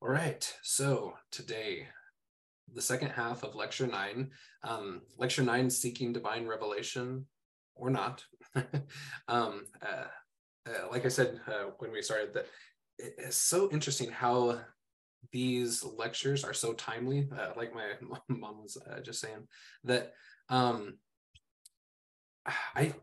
All right, so today, the second half of lecture nine, um, lecture nine, seeking divine revelation or not. um, uh, uh, like I said uh, when we started, that it's so interesting how these lectures are so timely. Uh, like my mom was uh, just saying that um, I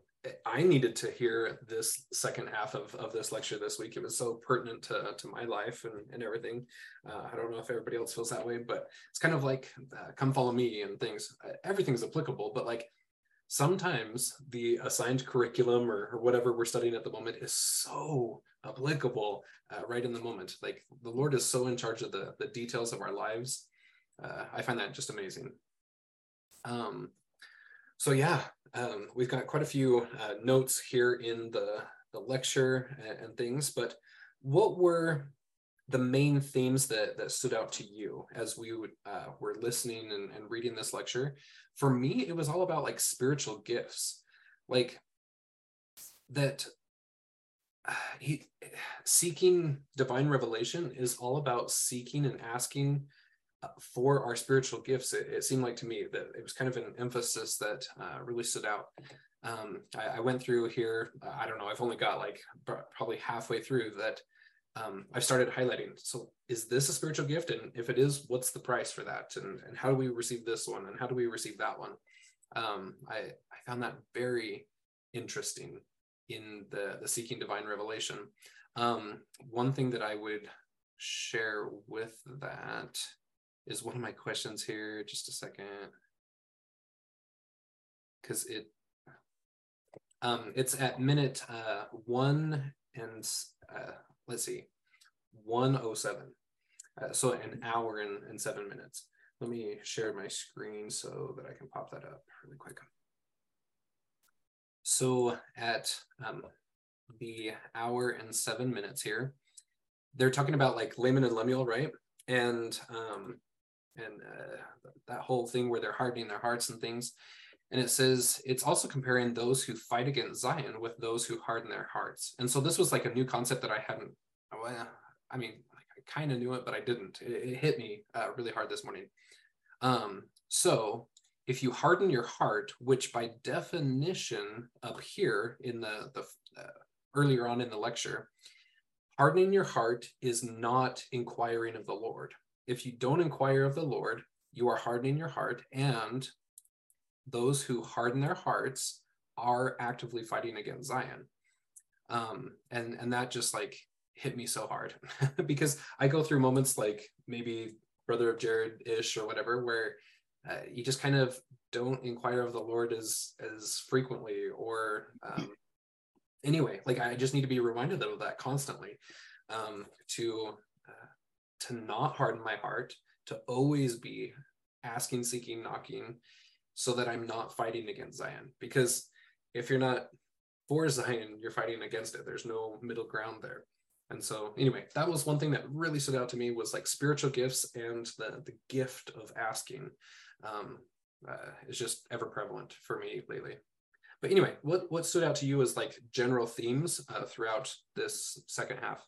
I needed to hear this second half of, of this lecture this week. It was so pertinent to, to my life and, and everything. Uh, I don't know if everybody else feels that way, but it's kind of like uh, come follow me and things. Uh, everything's applicable, but like sometimes the assigned curriculum or, or whatever we're studying at the moment is so applicable uh, right in the moment. Like the Lord is so in charge of the, the details of our lives. Uh, I find that just amazing. Um, so yeah, um, we've got quite a few uh, notes here in the, the lecture and, and, things, but what were the main themes that, that stood out to you as we would, uh, were listening and, and reading this lecture? For me, it was all about like spiritual gifts, like that he seeking divine revelation is all about seeking and asking uh, for our spiritual gifts, it, it, seemed like to me that it was kind of an emphasis that uh, really stood out. Um, I, I, went through here, uh, I don't know, I've only got like probably halfway through that um, I've started highlighting. So, is this a spiritual gift? And if it is, what's the price for that? And, and how do we receive this one? And how do we receive that one? Um, I, I found that very interesting in the, the seeking divine revelation. Um, one thing that I would share with that is one of my questions here. Just a second. Because it, um, it's at minute uh, one and uh, let's see, 107. Uh, so an hour and, and seven minutes. Let me share my screen so that I can pop that up really quick. So at um, the hour and seven minutes here, they're talking about like Laman and Lemuel, right? And um, and uh, that whole thing where they're hardening their hearts and things. And it says it's also comparing those who fight against Zion with those who harden their hearts. And so this was like a new concept that I hadn't. Well, I mean, I kind of knew it, but I didn't. It, it hit me uh, really hard this morning. Um, so if you harden your heart, which by definition up here in the the uh, earlier on in the lecture, hardening your heart is not inquiring of the Lord if you don't inquire of the Lord, you are hardening your heart, and those who harden their hearts are actively fighting against Zion. Um, and and that just like hit me so hard because I go through moments like maybe Brother of Jared ish or whatever, where uh, you just kind of don't inquire of the Lord as as frequently or um, anyway. Like I just need to be reminded of that constantly um, to to not harden my heart, to always be asking, seeking, knocking, so that I'm not fighting against Zion. Because if you're not for Zion, you're fighting against it. There's no middle ground there. And so, anyway, that was one thing that really stood out to me was like spiritual gifts and the the gift of asking um, uh, is just ever prevalent for me lately. But anyway, what what stood out to you as like general themes uh, throughout this second half?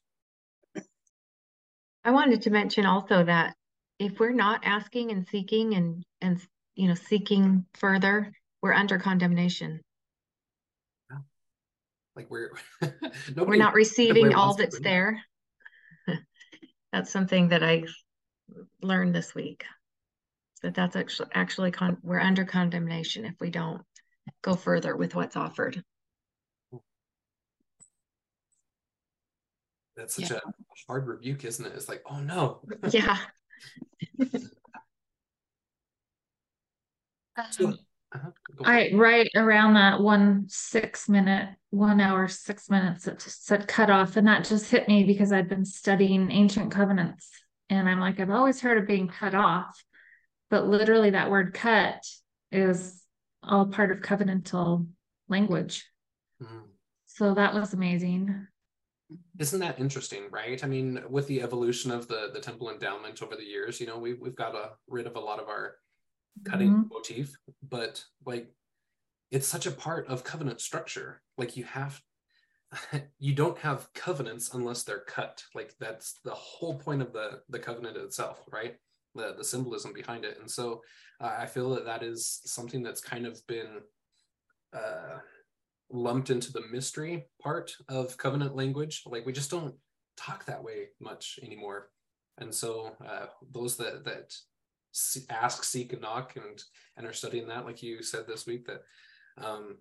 I wanted to mention also that if we're not asking and seeking and and you know seeking further, we're under condemnation. Like we're we're not receiving all that's there. that's something that I learned this week. That that's actually actually con- we're under condemnation if we don't go further with what's offered. That's such yeah. a hard rebuke, isn't it? It's like, oh no. yeah. so, uh-huh. I right around that one six minute, one hour, six minutes it said cut off. And that just hit me because I'd been studying ancient covenants. And I'm like, I've always heard of being cut off, but literally that word cut is all part of covenantal language. Mm. So that was amazing isn't that interesting right i mean with the evolution of the the temple endowment over the years you know we, we've got a, rid of a lot of our cutting mm-hmm. motif but like it's such a part of covenant structure like you have you don't have covenants unless they're cut. Like that's the whole point of the the covenant itself, right? The the symbolism behind it. And so uh, I feel that that is something that's kind of been uh, lumped into the mystery part of covenant language. Like we just don't talk that way much anymore. And so uh, those that that ask, seek, and knock, and and are studying that, like you said this week, that um,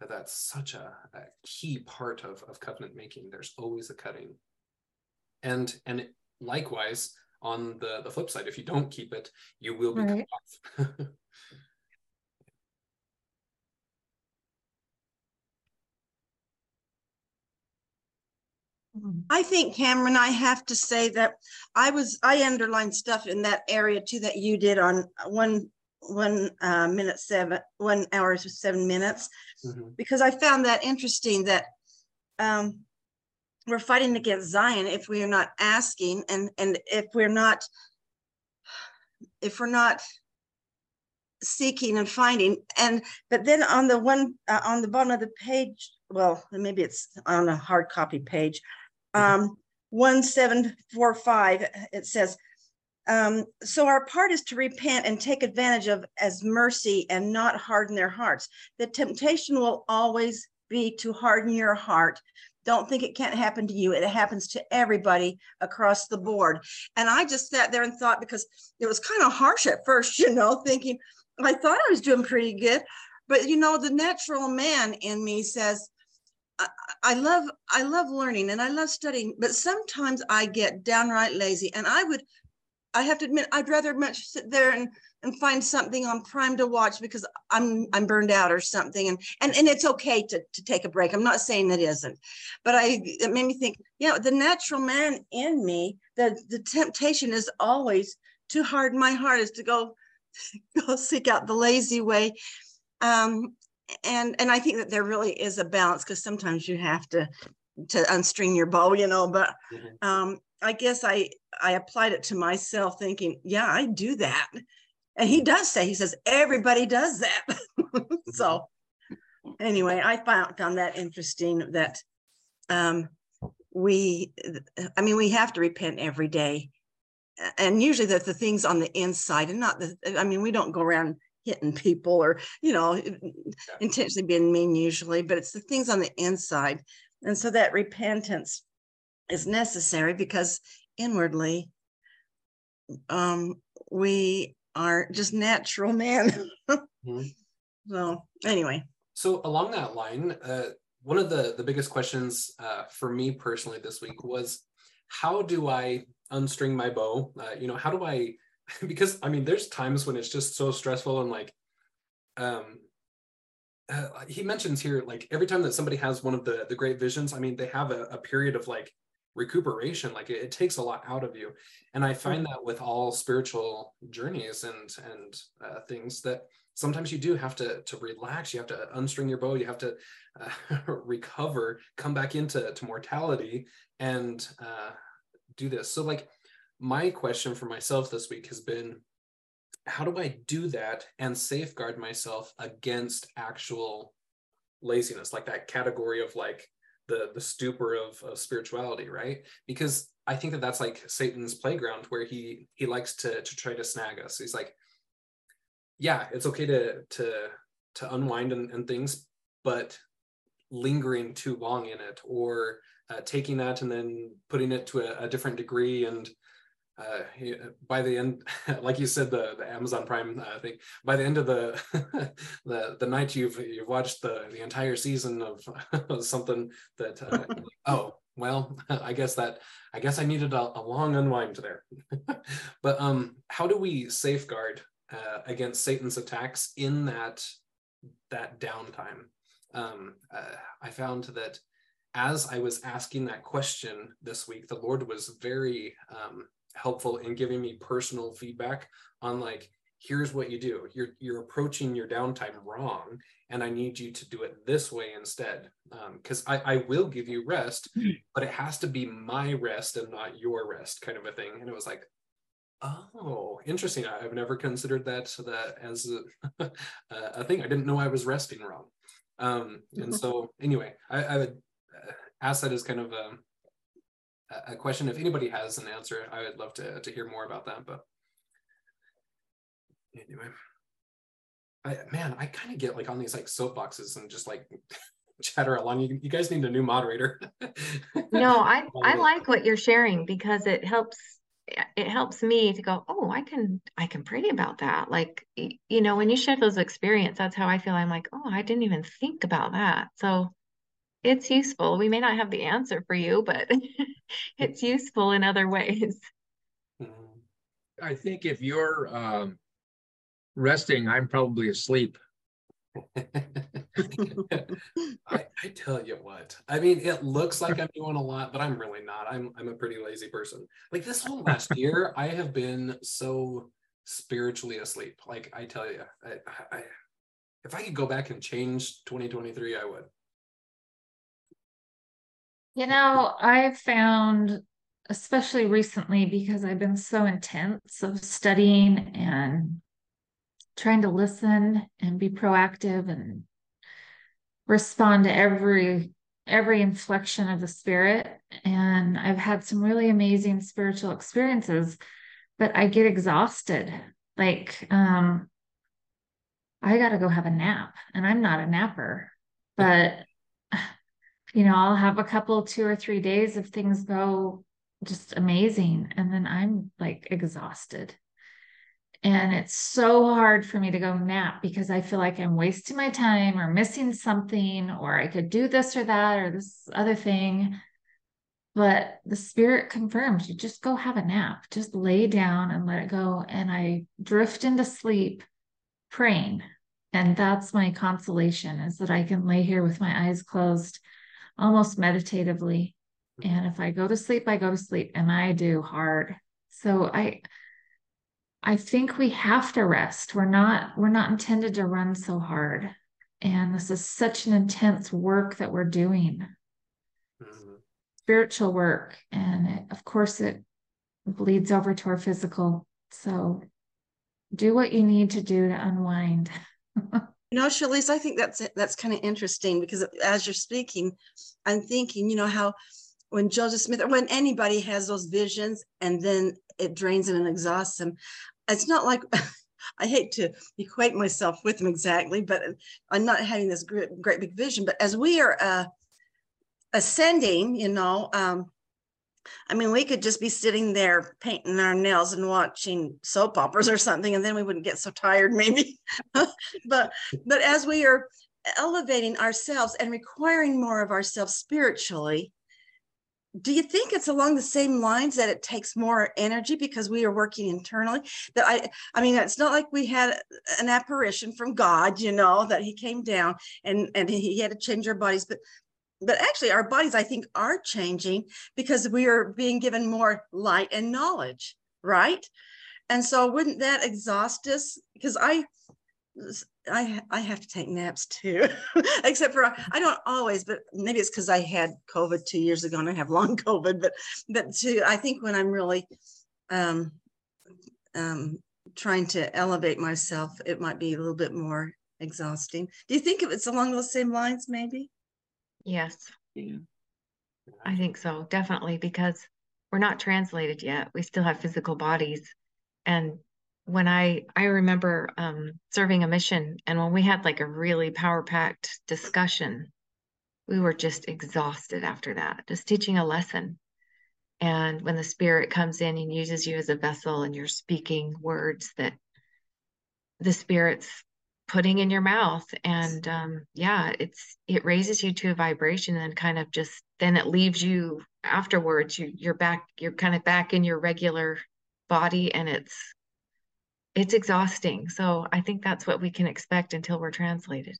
that that's such a, a key part of of covenant making. There's always a cutting, and and likewise on the the flip side, if you don't keep it, you will be right. cut off. I think Cameron, I have to say that I was I underlined stuff in that area too that you did on one one uh, minute seven one hours seven minutes. Mm-hmm. because I found that interesting that um, we're fighting against Zion if we are not asking and and if we're not if we're not seeking and finding. And but then on the one uh, on the bottom of the page well maybe it's on a hard copy page um, 1745, it says, um, so our part is to repent and take advantage of as mercy and not harden their hearts. The temptation will always be to harden your heart. Don't think it can't happen to you. It happens to everybody across the board. And I just sat there and thought because it was kind of harsh at first, you know, thinking I thought I was doing pretty good. But you know, the natural man in me says, I, love I love learning and I love studying, but sometimes I get downright lazy. And I would, I have to admit, I'd rather much sit there and and find something on Prime to watch because I'm I'm burned out or something. And and and it's okay to to take a break. I'm not saying that isn't, but I it made me think. Yeah, the natural man in me, the the temptation is always to harden my heart is to go go seek out the lazy way um, and and I think that there really is a balance because sometimes you have to to unstring your bow, you know. But mm-hmm. um, I guess I I applied it to myself, thinking, yeah, I do that, and he does say he says everybody does that. so anyway, I found found that interesting that um, we, I mean, we have to repent every day. And usually the, the things on the inside and not the, I mean, we don't go around hitting people or you know yeah. intentionally being mean usually but it's the things on the inside and so that repentance is necessary because inwardly um we are just natural men mm-hmm. so anyway so along that line uh one of the the biggest questions uh, for me personally this week was how do i unstring my bow uh, you know how do i because I mean, there's times when it's just so stressful and like, um, uh, he mentions here like every time that somebody has one of the the great visions, I mean, they have a, a period of like recuperation. Like it, it, takes a lot out of you, and I find that with all spiritual journeys and and uh, things that sometimes you do have to to relax. You have to unstring your bow. You have to uh, recover, come back into to mortality, and uh, do this. So like my question for myself this week has been how do I do that and safeguard myself against actual laziness, like that category of like the the stupor of, of spirituality, right? Because I think that that's like Satan's playground where he he likes to to try to snag us. He's like, yeah, it's okay to to to unwind and, and things, but lingering too long in it or uh, taking that and then putting it to a, a different degree and uh, by the end, like you said, the, the Amazon Prime uh, thing. By the end of the the the night, you've you've watched the the entire season of something that. Uh, oh well, I guess that I guess I needed a, a long unwind there. but um, how do we safeguard uh, against Satan's attacks in that that downtime? Um, uh, I found that as I was asking that question this week, the Lord was very um, helpful in giving me personal feedback on like here's what you do. You're you're approaching your downtime wrong and i need you to do it this way instead. Because um, I, I will give you rest hmm. but it has to be my rest and not your rest kind of a thing. And it was like oh interesting. I've never considered that that as a, a thing. I didn't know i was resting wrong. Um, and so anyway I, I would ask that as kind of a a question. If anybody has an answer, I would love to to hear more about that. But anyway, I man, I kind of get like on these like soapboxes and just like chatter along. You, you guys need a new moderator. no, I I like what you're sharing because it helps it helps me to go oh i can i can pray about that like you know when you share those experiences that's how i feel i'm like oh i didn't even think about that so it's useful we may not have the answer for you but it's useful in other ways i think if you're um, resting i'm probably asleep I, I, tell you what, I mean, it looks like I'm doing a lot, but I'm really not. I'm I'm a pretty lazy person. Like this whole last year, I have been so spiritually asleep. Like I tell you, I, I, if I could go back and change 2023, I would. You know, I've found, especially recently, because I've been so intense of studying and trying to listen and be proactive and respond to every every inflection of the spirit. And i've had some really amazing spiritual experiences but i get exhausted. Like um i got to go have a nap and i'm not a napper but you know i'll have a couple two or three days if things go just amazing and then i'm like exhausted and it's so hard for me to go nap because I feel like I'm wasting my time or missing something, or I could do this or that or this other thing. But the spirit confirms you just go have a nap, just lay down and let it go. And I drift into sleep praying. And that's my consolation is that I can lay here with my eyes closed, almost meditatively. And if I go to sleep, I go to sleep and I do hard. So I, I think we have to rest. We're not we're not intended to run so hard. And this is such an intense work that we're doing. Mm-hmm. Spiritual work and it, of course it bleeds over to our physical. So do what you need to do to unwind. you know, Shalise, I think that's that's kind of interesting because as you're speaking, I'm thinking, you know, how when Joseph Smith or when anybody has those visions and then it drains them and exhausts them, it's not like I hate to equate myself with them exactly, but I'm not having this great, great big vision. But as we are uh, ascending, you know, um, I mean, we could just be sitting there painting our nails and watching soap operas or something, and then we wouldn't get so tired, maybe. but but as we are elevating ourselves and requiring more of ourselves spiritually, do you think it's along the same lines that it takes more energy because we are working internally that i i mean it's not like we had an apparition from god you know that he came down and and he had to change our bodies but but actually our bodies i think are changing because we are being given more light and knowledge right and so wouldn't that exhaust us because i I I have to take naps too, except for I don't always, but maybe it's because I had COVID two years ago and I have long COVID. But but to I think when I'm really um, um, trying to elevate myself, it might be a little bit more exhausting. Do you think it's along those same lines? Maybe. Yes. Yeah. I think so, definitely, because we're not translated yet. We still have physical bodies, and when I I remember um, serving a mission, and when we had like a really power packed discussion, we were just exhausted after that, just teaching a lesson. And when the Spirit comes in and uses you as a vessel, and you're speaking words that the Spirit's putting in your mouth, and um, yeah, it's it raises you to a vibration, and kind of just then it leaves you afterwards. You you're back, you're kind of back in your regular body, and it's it's exhausting. So I think that's what we can expect until we're translated.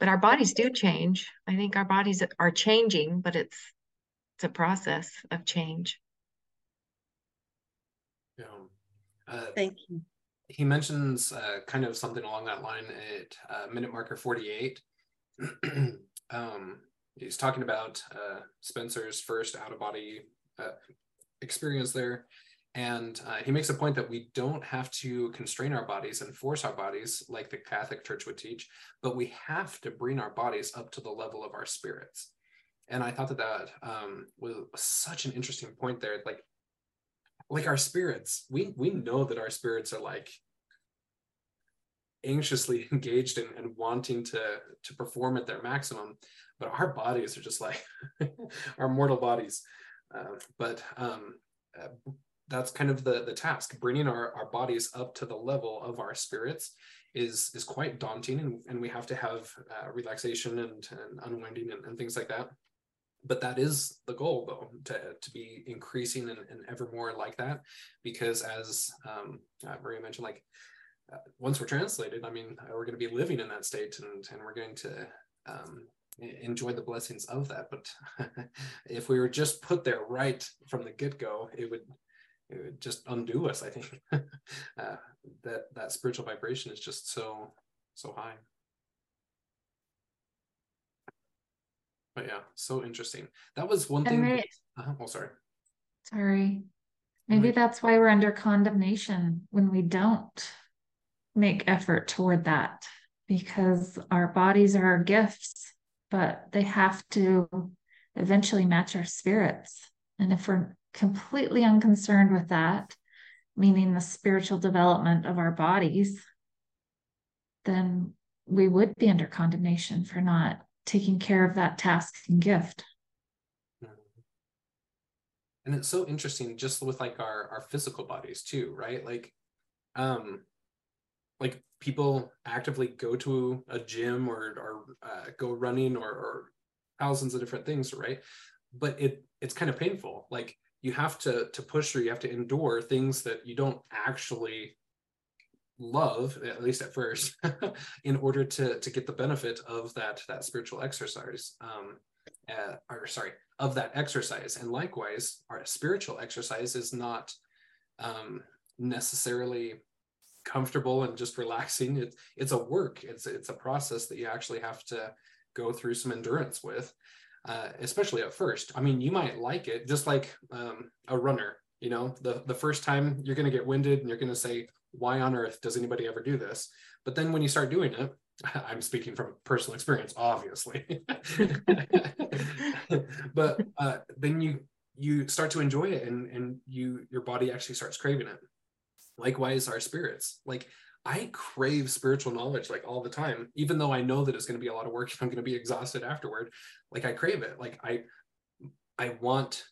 But our bodies do change. I think our bodies are changing, but it's it's a process of change. Yeah. Uh, Thank you. He mentions uh, kind of something along that line at uh, minute marker 48. um, he's talking about uh, Spencer's first out of body uh, experience there And uh, he makes a point that we don't have to constrain our bodies and force our bodies like the Catholic Church would teach, but we have to bring our bodies up to the level of our spirits. And I thought that that um, was such an interesting point there. Like, like our spirits, we we know that our spirits are like anxiously engaged and, and wanting to to perform at their maximum, but our bodies are just like our mortal bodies. Uh, but um, uh, that's kind of the the task bringing our, our bodies up to the level of our spirits is is quite daunting and, and we have to have uh, relaxation and, and unwinding and, and, things like that but that is the goal though to, to be increasing and, and ever more like that because as um, uh, maria mentioned like uh, once we're translated i mean uh, we're going to be living in that state and, and we're going to um, enjoy the blessings of that. But if we were just put there right from the get-go it would it would just undo us i think. Uh, that that spiritual vibration is just so so high but yeah so interesting. That was one thing they, uh, oh sorry. Sorry. Maybe that's why we're under condemnation when we don't make effort toward that because our bodies are our gifts but they have to eventually match our spirits. And if we're completely unconcerned with that, meaning the spiritual development of our bodies, then we would be under condemnation for not taking care of that task and gift. And it's so interesting just with like our our physical bodies too, right? Like um like people actively go to a gym or or uh, go running or, or thousands of different things, right? But it it's kind of painful. Like you have to to push through you have to endure things that you don't actually love at least at first in order to to get the benefit of that that spiritual exercise um uh, or sorry of that exercise and likewise our spiritual exercise is not um necessarily comfortable and just relaxing it's it's a work it's it's a process that you actually have to go through some endurance with uh, especially at first. I mean, you might like it, just like um, a runner. You know, the the first time you're going to get winded and you're going to say, "Why on earth does anybody ever do this?" But then when you start doing it, I'm speaking from personal experience, obviously. but uh, then you you start to enjoy it, and and you your body actually starts craving it. Likewise, our spirits. Like I crave spiritual knowledge like all the time, even though I know that it's going to be a lot of work and I'm going to be exhausted afterward. Like I crave it. Like I, I want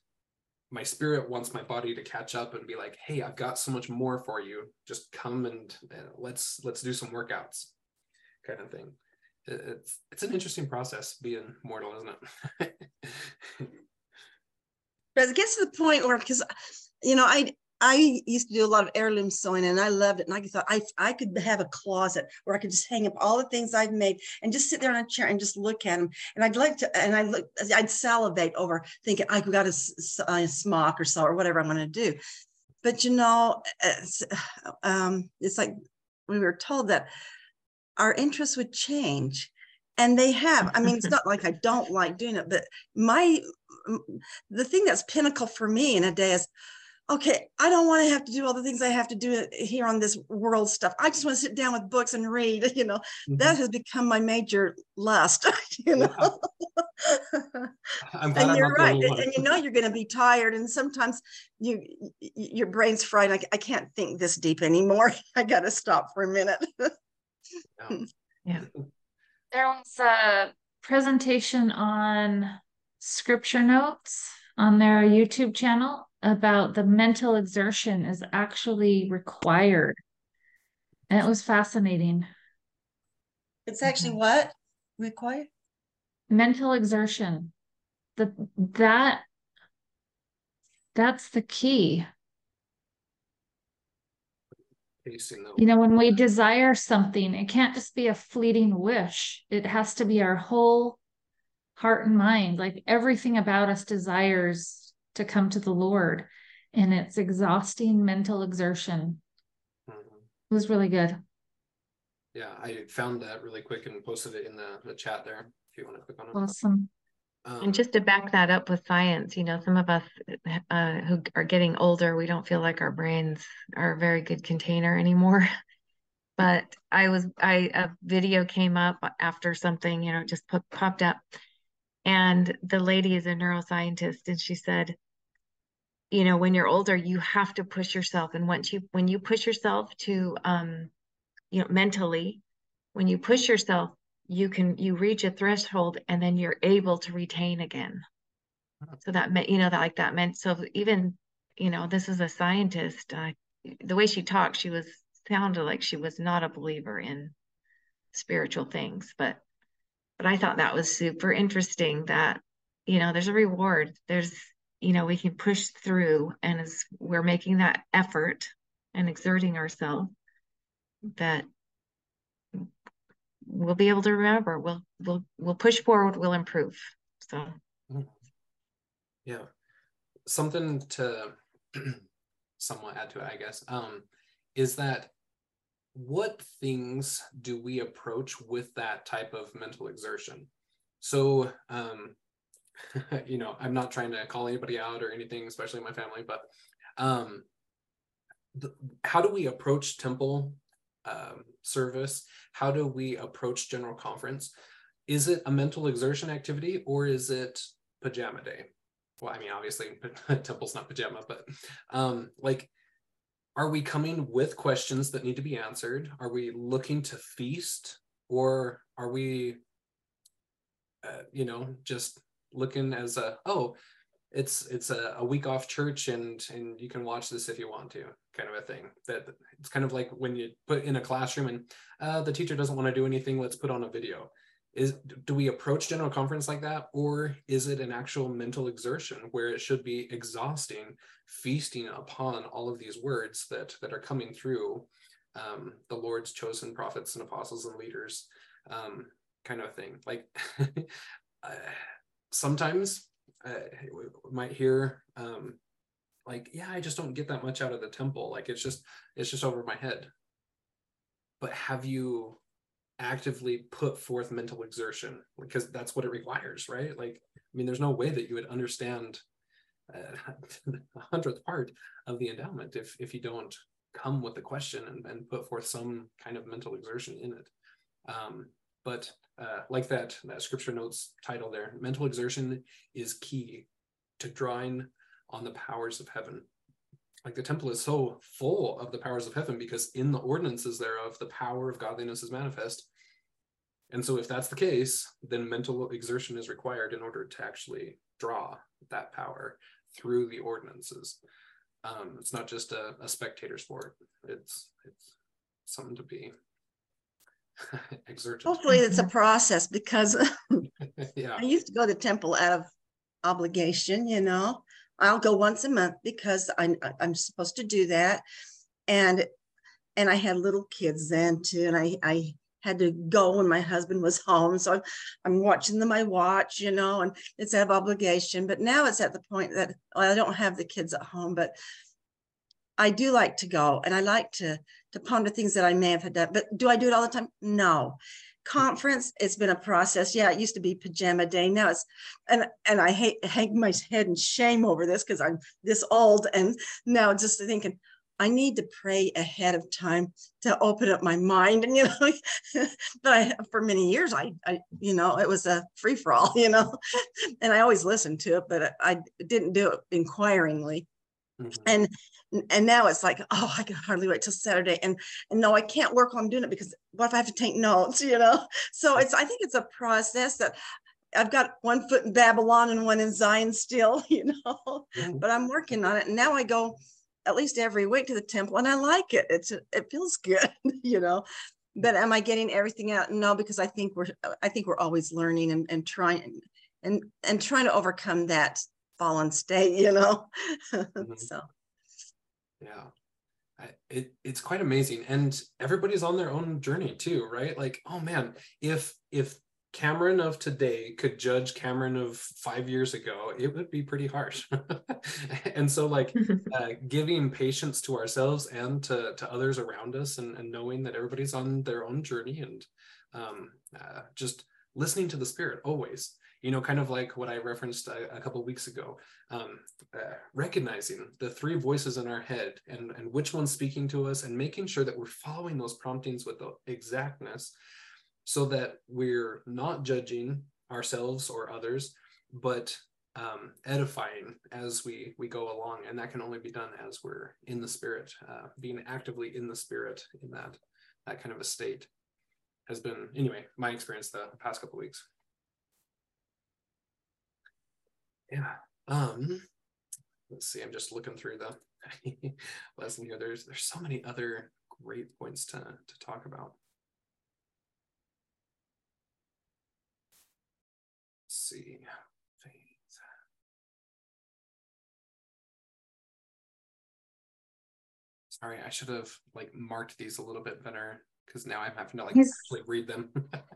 my spirit wants my body to catch up and be like, "Hey, I've got so much more for you. Just come and let's let's do some workouts," kind of thing. It's it's an interesting process being mortal, isn't it? but it gets to the point where because you know I I used to do a lot of heirloom sewing and I loved it. And I thought I, I could have a closet where I could just hang up all the things I've made and just sit there on a chair and just look at them. And I'd like to, and I look, I'd salivate over thinking I've got a, a smock or so or whatever I'm going to do. But you know, it's, um, it's like we were told that our interests would change and they have i mean it's not like i don't like doing it but my the thing that's pinnacle for me in a day is okay, I don't want to have to do all the things I have to do here on this world stuff. I just want to sit down with books and read, you know, mm-hmm. that has become my major lust, you know. and I'm you're right. And you know, you're going to be tired. And sometimes you, your brain's fried. I, I can't think this deep anymore. I got to stop for a minute. yeah. yeah. There was a presentation on scripture notes on their YouTube channel about the mental exertion is actually required. And it was fascinating. It's actually what required? Mental exertion. The that that's the key. You know, when we desire something, it can't just be a fleeting wish. It has to be our whole heart and mind. Like everything about us desires to come to the Lord. And it's exhausting mental exertion. Mm-hmm. It was really good. Yeah, I found that really quick and posted it in the, the chat there if you want to click on it. Awesome. Um, and just to back that up with science, you know, some of us uh, who are getting older, we don't feel like our brains are a very good container anymore. but I was, I, a video came up after something, you know, just popped up. And the lady is a neuroscientist and she said, you know, when you're older, you have to push yourself. And once you, when you push yourself to, um, you know, mentally, when you push yourself, you can you reach a threshold and then you're able to retain again so that meant you know that like that meant so even you know this is a scientist uh, the way she talked she was sounded like she was not a believer in spiritual things but but i thought that was super interesting that you know there's a reward there's you know we can push through and as we're making that effort and exerting ourselves that we'll be able to remember. We'll we'll we'll push forward. We'll improve. So, mm-hmm. yeah, something to somewhat add to it, I guess, um, is that what things do we approach with that type of mental exertion? So, um, you know, I'm not trying to call anybody out or anything, especially my family, but um, the, how do we approach temple um, service? How do we approach general conference? Is it a mental exertion activity or is it pajama day? Well, I mean, obviously, temple's not pajama, but um, like, are we coming with questions that need to be answered? Are we looking to feast or are we, uh, you know, just looking as a, oh, it's it's a, a week off church and and you can watch this if you want to kind of a thing. That it's kind of like when you put in a classroom and uh, the teacher doesn't want to do anything let's put on a video. Is do we approach general conference like that or is it an actual mental exertion where it should be exhausting feasting upon all of these words that that are coming through um, the lord's chosen prophets and apostles and leaders um, kind of thing? Like sometimes uh, might hear um, like yeah i just don't get that much out of the temple. Like it's just it's just over my head. But have you actively put forth mental exertion? Because that's what it requires right? Like i mean there's no way that you would understand uh, a hundredth part of the endowment if if you don't come with the question and, and put forth some kind of mental exertion in it. Um, but uh, like that that scripture notes title there mental exertion is key to drawing on the powers of heaven. Like the temple is so full of the powers of heaven because in the ordinances thereof the power of godliness is manifest. And so if that's the case then mental exertion is required in order to actually draw that power through the ordinances. Um, it's not just a, a spectator sport. It's it's something to be exerted. Hopefully, it's a process because yeah. I used to go to temple out of obligation. You know, I'll go once a month because I'm I'm supposed to do that, and and I had little kids then too, and I I had to go when my husband was home. So I'm, I'm watching them, I watch, you know, and it's out of obligation. But now it's at the point that well, I don't have the kids at home, but I do like to go and I like to to ponder things that I may have had done. But do I do it all the time? No. Mm-hmm. Conference, it's been a process. Yeah, it used to be pajama day. Now it's and and I hate hang my head in shame over this because I'm this old and now just thinking I need to pray ahead of time to open up my mind. And, you know, but I, for many years, I, I, you know, it was a free for all, you know, and I always listened to it, but I didn't do it inquiringly. Mm-hmm. And and now it's like oh i can hardly wait till saturday. And and no i can't work while I'm doing it because what if i have to take notes you know? So it's i think it's a process that i've got one foot in babylon and one in zion still you know? Mm-hmm. but i'm working on it. And now i go at least every week to the temple and i like it. It's it feels good you know? But am i getting everything out? No because i think we're i think we're always learning and, and trying and and trying to overcome that fallen state you know? Mm-hmm. so. Yeah. I, it, it's quite amazing and everybody's on their own journey too right? Like oh man if if cameron of today could judge cameron of five years ago it would be pretty harsh. And so like uh, giving patience to ourselves and to, to others around us and, and knowing that everybody's on their own journey and um, uh, just listening to the spirit always you know kind of like what i referenced a, a couple weeks ago um, uh, recognizing the three voices in our head and and which one's speaking to us and making sure that we're following those promptings with the exactness so that we're not judging ourselves or others but um, edifying as we we go along. And that can only be done as we're in the spirit uh, being actively in the spirit in that that kind of a state has been anyway my experience the past couple weeks yeah um let's see i'm just looking through the lesson here. There's there's so many other great points to to talk about. Let's see sorry i should have like marked these a little bit better because now I'm having to like he's, actually read them.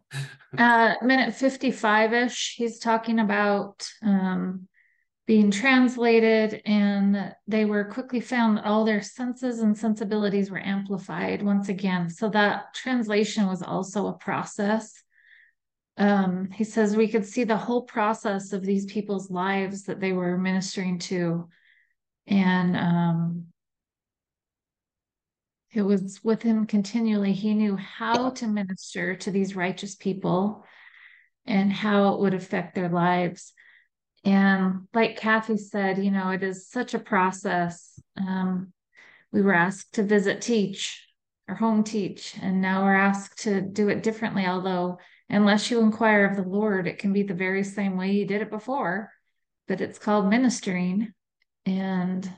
uh, minute 55 ish, he's talking about um, being translated, and they were quickly found that all their senses and sensibilities were amplified once again. So that translation was also a process. Um, he says we could see the whole process of these people's lives that they were ministering to. And um, it was with him continually. He knew how to minister to these righteous people and how it would affect their lives. And like Kathy said, you know, it is such a process. Um, we were asked to visit teach or home teach, and now we're asked to do it differently. Although, unless you inquire of the Lord, it can be the very same way you did it before, but it's called ministering. And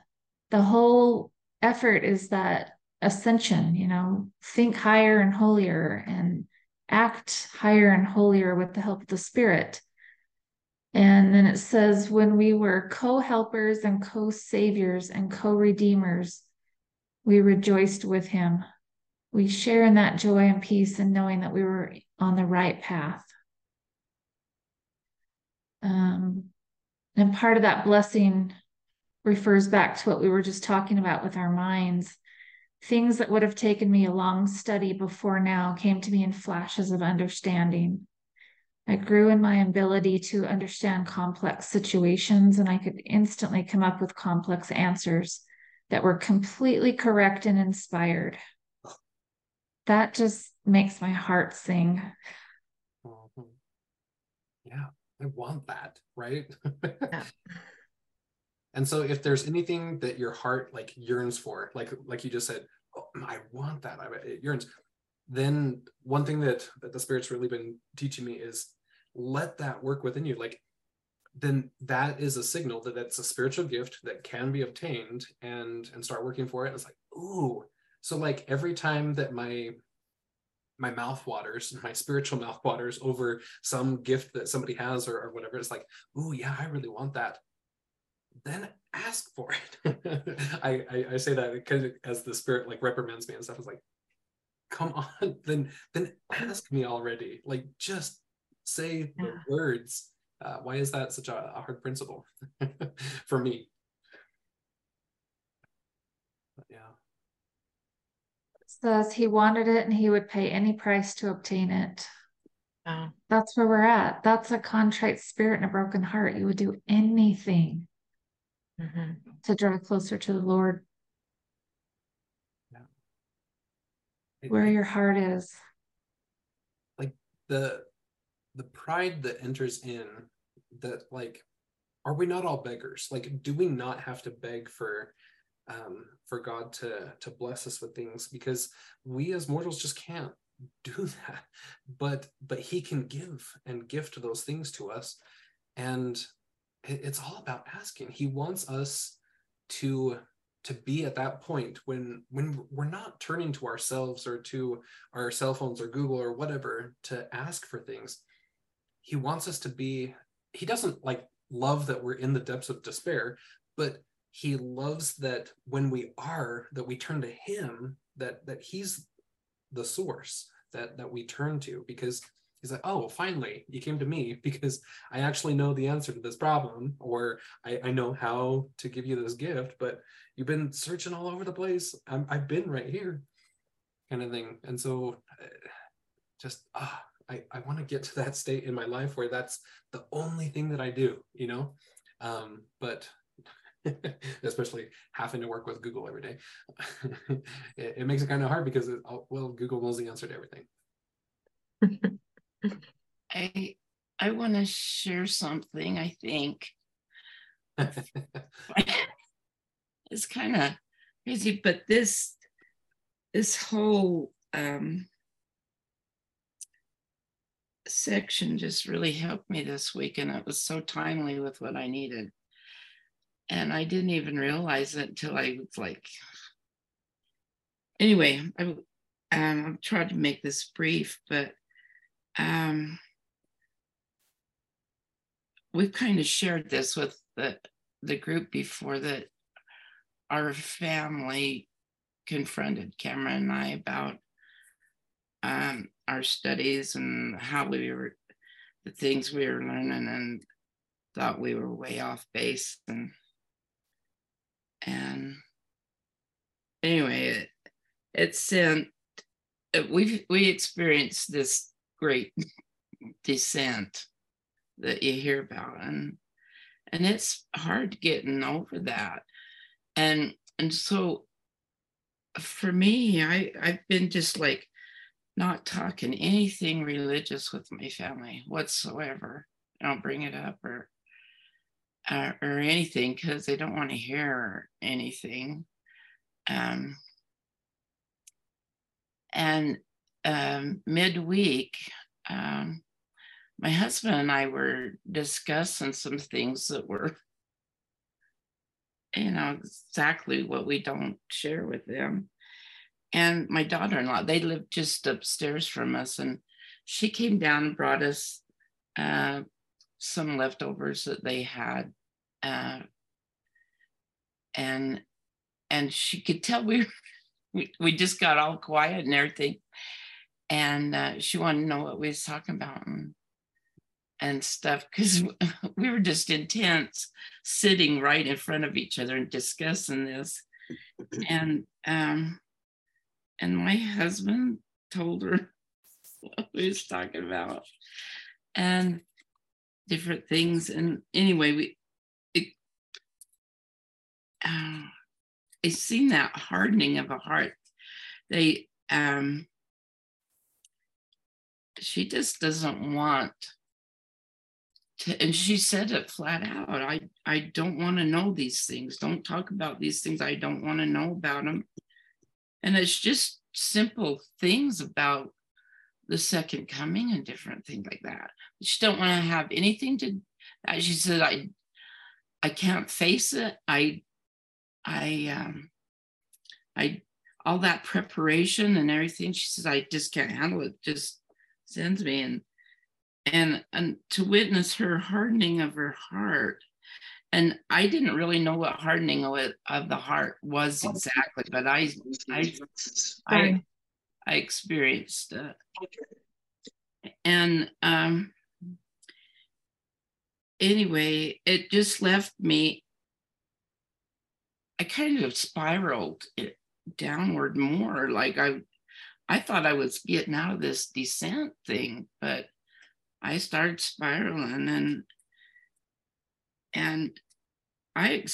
the whole effort is that ascension, you know, think higher and holier and act higher and holier with the help of the Spirit. And then it says, when we were co helpers and co saviors and co redeemers, we rejoiced with him. We share in that joy and peace and knowing that we were on the right path. Um, and part of that blessing refers back to what we were just talking about with our minds Things that would have taken me a long study before now came to me in flashes of understanding. I grew in my ability to understand complex situations, and I could instantly come up with complex answers that were completely correct and inspired. That just makes my heart sing. Mm-hmm. Yeah, I want that, right? yeah. And so if there's anything that your heart like yearns for, like like you just said, oh, I want that, I, it yearns, then one thing that, that the Spirit's really been teaching me is let that work within you. Like then that is a signal that that's a spiritual gift that can be obtained and and start working for it. it's like, ooh. So like every time that my my mouth waters, my spiritual mouth waters over some gift that somebody has or, or whatever, it's like, ooh, yeah, I really want that then ask for it. I, I, I say that because as the spirit like reprimands me and stuff. It's like, come on, then then ask me already. Like just say the words. Uh, why is that such a, a hard principle for me? But yeah. Says he wanted it and he would pay any price to obtain it. Oh. That's where we're at. That's a contrite spirit and a broken heart. You would do anything mm-hmm. to draw closer to the Lord. Yeah. Where your heart is. Like the the pride that enters in that like are we not all beggars? Like do we not have to beg for um for God to to bless us with things because we as mortals just can't do that but but he can give and gift those things to us and it's all about asking. He wants us to to be at that point when when we're not turning to ourselves or to our cell phones or google or whatever to ask for things. He wants us to be he doesn't like love that we're in the depths of despair but he loves that when we are that we turn to him that that he's the source that that we turn to because he's like, oh, finally, you came to me because I actually know the answer to this problem, or I, I know how to give you this gift, but you've been searching all over the place. i have been right here, kind of thing. And so, uh, just ah, I, I want to get to that state in my life where that's the only thing that I do, you know? Um, but especially having to work with Google every day, it, it, makes it kind of hard because, it, oh, well, Google knows the answer to everything. I I want to share something. I think it's kind of crazy, but this this whole um, section just really helped me this week, and it was so timely with what I needed. And I didn't even realize it until I was like, anyway, I, um, I've tried to make this brief, but um, we've kind of shared this with the the group before that our family confronted Cameron and I about um, our studies and how we were, the things we were learning, and thought we were way off base. And and anyway, it it sent. We we experienced this great descent that you hear about, and and it's hard getting over that, and and so for me, I I've been just like not talking anything religious with my family whatsoever. I don't bring it up or uh, or anything because they don't want to hear anything. Um, and um, midweek, um, my husband and I were discussing some things that were you know, exactly what we don't share with them. And my daughter in law, they live just upstairs from us. And she came down and brought us uh, some leftovers that they had. Uh, and and she could tell we, we we just got all quiet and everything and uh, she wanted to know what we was talking about and and stuff because we were just intense sitting right in front of each other and discussing this. And um and my husband told her what we was talking about and different things. And anyway we it uh, I seen that hardening of a heart. They um she just doesn't want to and she said it flat out i i don't want to know these things. Don't talk about these things. I don't want to know about them and it's just simple things about the second coming and different things like that. She don't want to have anything to she said i i can't face it. I i um i all that preparation and everything she says i just can't handle it. Just sends me and and and to witness her hardening of her heart. And i didn't really know what hardening of, the heart was exactly but i i i, I experienced it. And um anyway it just left me i kind of spiraled it downward more like i i thought i was getting out of this descent thing but I started spiraling and and I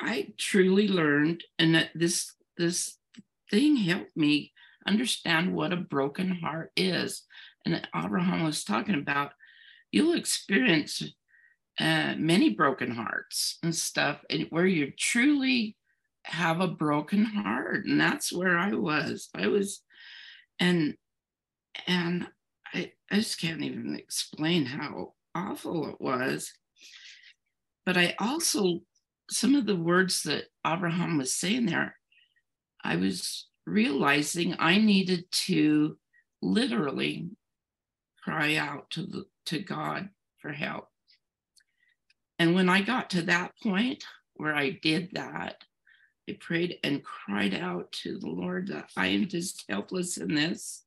I truly learned and that this this thing helped me understand what a broken heart is. And Abraham was talking about you'll experience uh, many broken hearts and stuff, and where you truly have a broken heart, and that's where I was. I was, and and I, I just can't even explain how awful it was. But I also, some of the words that Abraham was saying there, I was realizing I needed to literally cry out to, the, to God for help. And when I got to that point where I did that, I prayed and cried out to the Lord that I am just helpless in this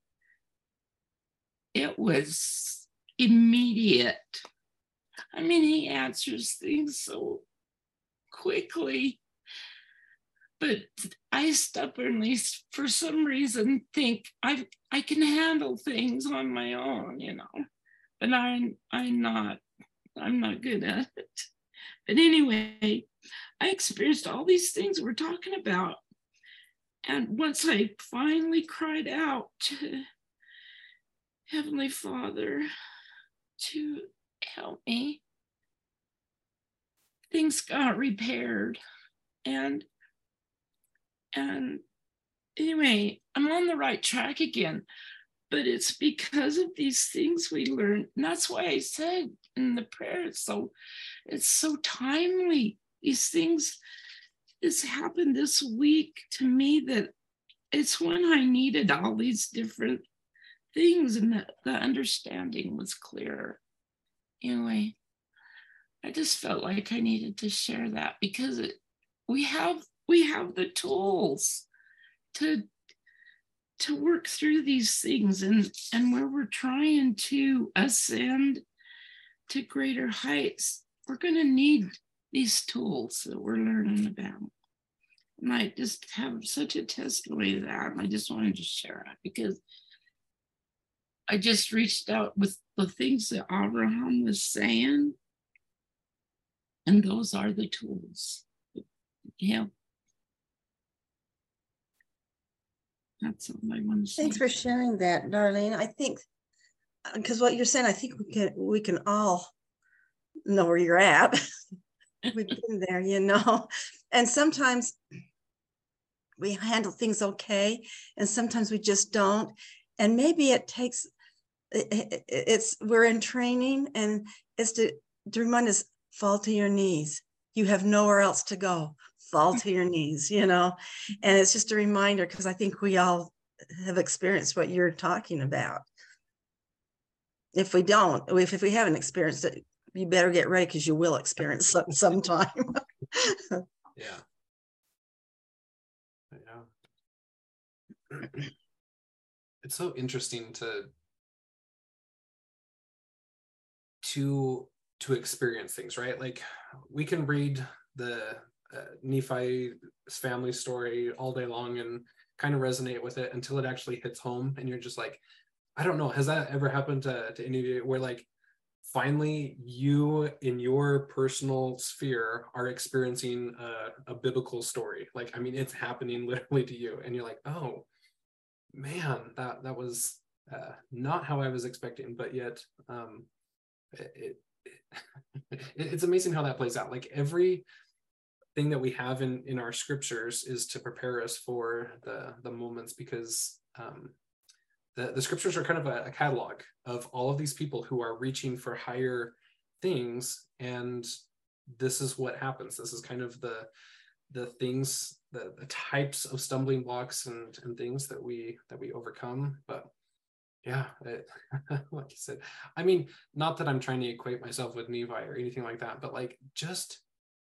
it was immediate. I mean, he answers things so quickly. but I stubbornly, for some reason, think I I can handle things on my own, you know. But I'm I'm not. I'm not good at it. But anyway, I experienced all these things we're talking about. And once I finally cried out to Heavenly Father to help me, things got repaired. And and anyway, I'm on the right track again. But it's because of these things we learn. And that's why I said in the prayer, it's so it's so timely. These things, this happened this week to me that it's when I needed all these different things and the, the understanding was clearer. Anyway, I just felt like I needed to share that because it, we have we have the tools to to work through these things and and where we're trying to ascend to greater heights we're going to need these tools that we're learning about and i just have such a testimony of that and i just wanted to share it because i just reached out with the things that abraham was saying and those are the tools yeah That's all I want to say. Thanks for sharing that, Darlene. I think because uh, what you're saying, I think we can we can all know where you're at. We've been there, you know. And sometimes we handle things okay, and sometimes we just don't. And maybe it takes it's we're in training, and it's to, to remind us fall to your knees. You have nowhere else to go fall to your knees, you know? And it's just a reminder because I think we all have experienced what you're talking about. If we don't, if, if we haven't experienced it, you better get ready because you will experience some sometime. yeah. Yeah. It's so interesting to to to experience things, right? Like we can read the uh, Nephi's family story all day long and kind of resonate with it until it actually hits home and you're just like i don't know has that ever happened to, to any of you where like finally you in your personal sphere are experiencing a, a biblical story. Like i mean it's happening literally to you and you're like oh man that that was uh, not how i was expecting but yet um it, it, it's amazing how that plays out. Like every thing that we have in in our scriptures is to prepare us for the the moments because um, the the scriptures are kind of a, a catalog of all of these people who are reaching for higher things and this is what happens this is kind of the the things the, the types of stumbling blocks and and things that we that we overcome but yeah it, like you said i mean not that i'm trying to equate myself with Nephi or anything like that but like just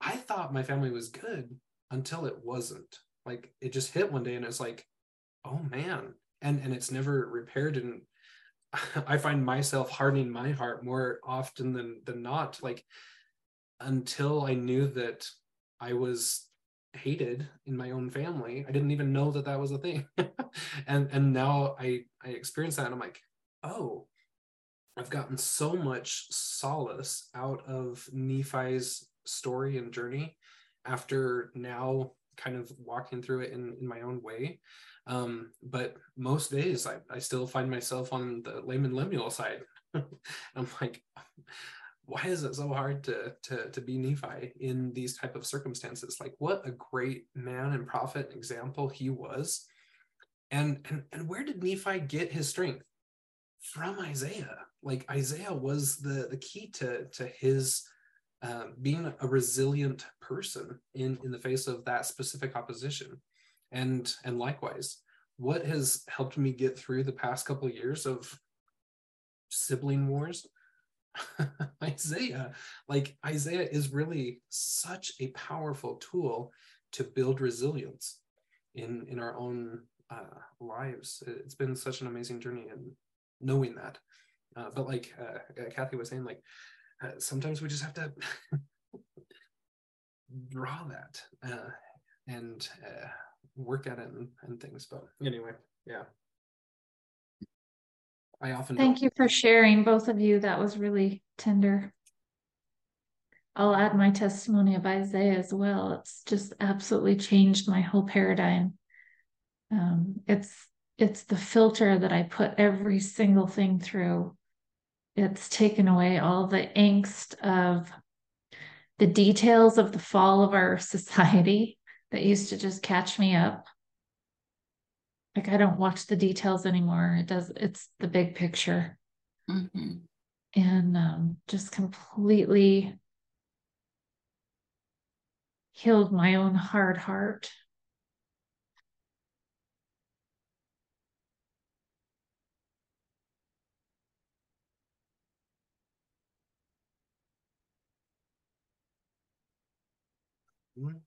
I thought my family was good until it wasn't. Like it just hit one day and it's like, oh man. And and it's never repaired. And I find myself hardening my heart more often than than not. Like until I knew that I was hated in my own family, I didn't even know that that was a thing. and and now I I experience that and I'm like, oh, I've gotten so much solace out of Nephi's story and journey after now kind of walking through it in, in my own way. Um, but most days I, I still find myself on the Laman Lemuel side. I'm like, why is it so hard to, to, to be Nephi in these type of circumstances? Like what a great man and prophet example he was. And, and, and where did Nephi get his strength? From Isaiah. Like Isaiah was the, the key to, to his um, being a resilient person in in the face of that specific opposition and and likewise what has helped me get through the past couple of years of sibling wars? Isaiah like isaiah is really such a powerful tool to build resilience in in our own uh, lives. It's been such an amazing journey and knowing that. Uh, but like uh, kathy was saying like uh, sometimes we just have to draw that uh, and work at it and, and things. But anyway, yeah. I often thank you for sharing, both of you. That was really tender. I'll add my testimony of Isaiah as well. It's just absolutely changed my whole paradigm. Um, it's it's the filter that I put every single thing through. It's taken away all the angst of the details of the fall of our society that used to just catch me up. Like I don't watch the details anymore. It does. It's the big picture, mm-hmm. and um, just completely healed my own hard heart. Mm-hmm.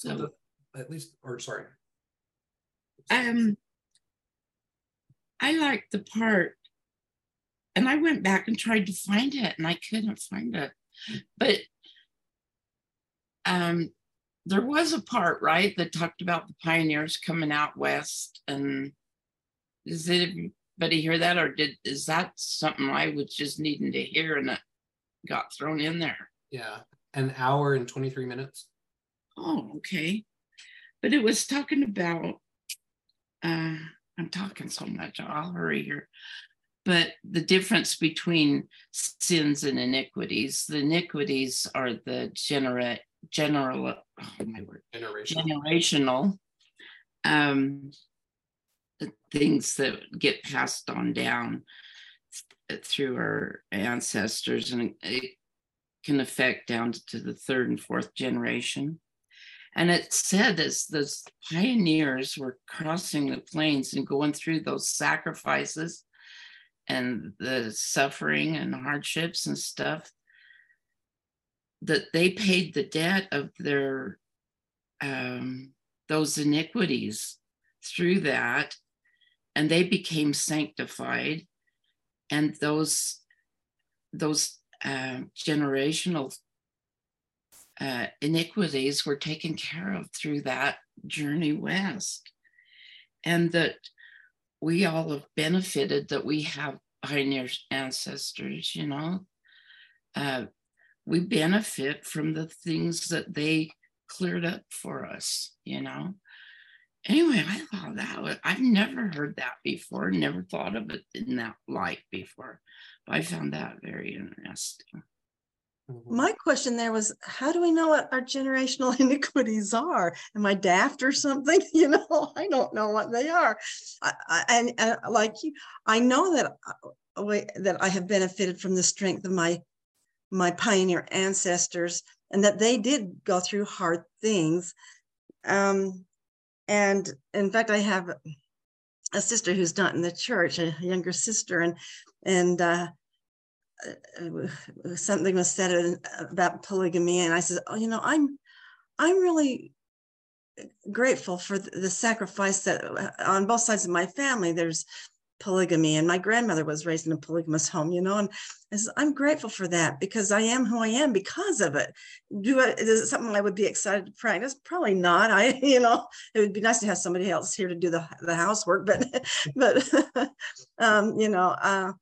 So at least, or sorry. Um, I like the part, and I went back and tried to find it, and I couldn't find it. But um, there was a part, right, that talked about the pioneers coming out west. And does anybody hear that, or did is that something I was just needing to hear and it got thrown in there? Yeah, an hour and 23 minutes. Oh, okay. But it was talking about, uh, I'm talking so much, I'll hurry here. But the difference between sins and iniquities, the iniquities are the genera- general, oh my word, generational, generational um, things that get passed on down through our ancestors. And it can affect down to the third and fourth generation. And it said as those pioneers were crossing the plains and going through those sacrifices and the suffering and hardships and stuff, that they paid the debt of their um, those iniquities through that, and they became sanctified, and those those uh, generational uh, iniquities were taken care of through that journey west. And that we all have benefited that we have pioneer ancestors, you know. Uh, we benefit from the things that they cleared up for us, you know. Anyway, I thought that was, I've never heard that before, never thought of it in that light before. But I found that very interesting. Mm-hmm. My question there was, how do we know what our generational iniquities are? Am I daft or something? You know, I don't know what they are. I, I, and, and like you, I know that uh, that I have benefited from the strength of my my pioneer ancestors, and that they did go through hard things. Um, and in fact, I have a sister who's not in the church, a younger sister, and and uh, uh, something was said about polygamy, and I said, "Oh, you know, I'm, I'm really grateful for the sacrifice that uh, on both sides of my family. There's polygamy, and my grandmother was raised in a polygamous home, you know, and I said, I'm grateful for that because I am who I am because of it. Do I, is it something I would be excited to practice? Probably not. I, you know, it would be nice to have somebody else here to do the, the housework, but, but, um, you know, uh,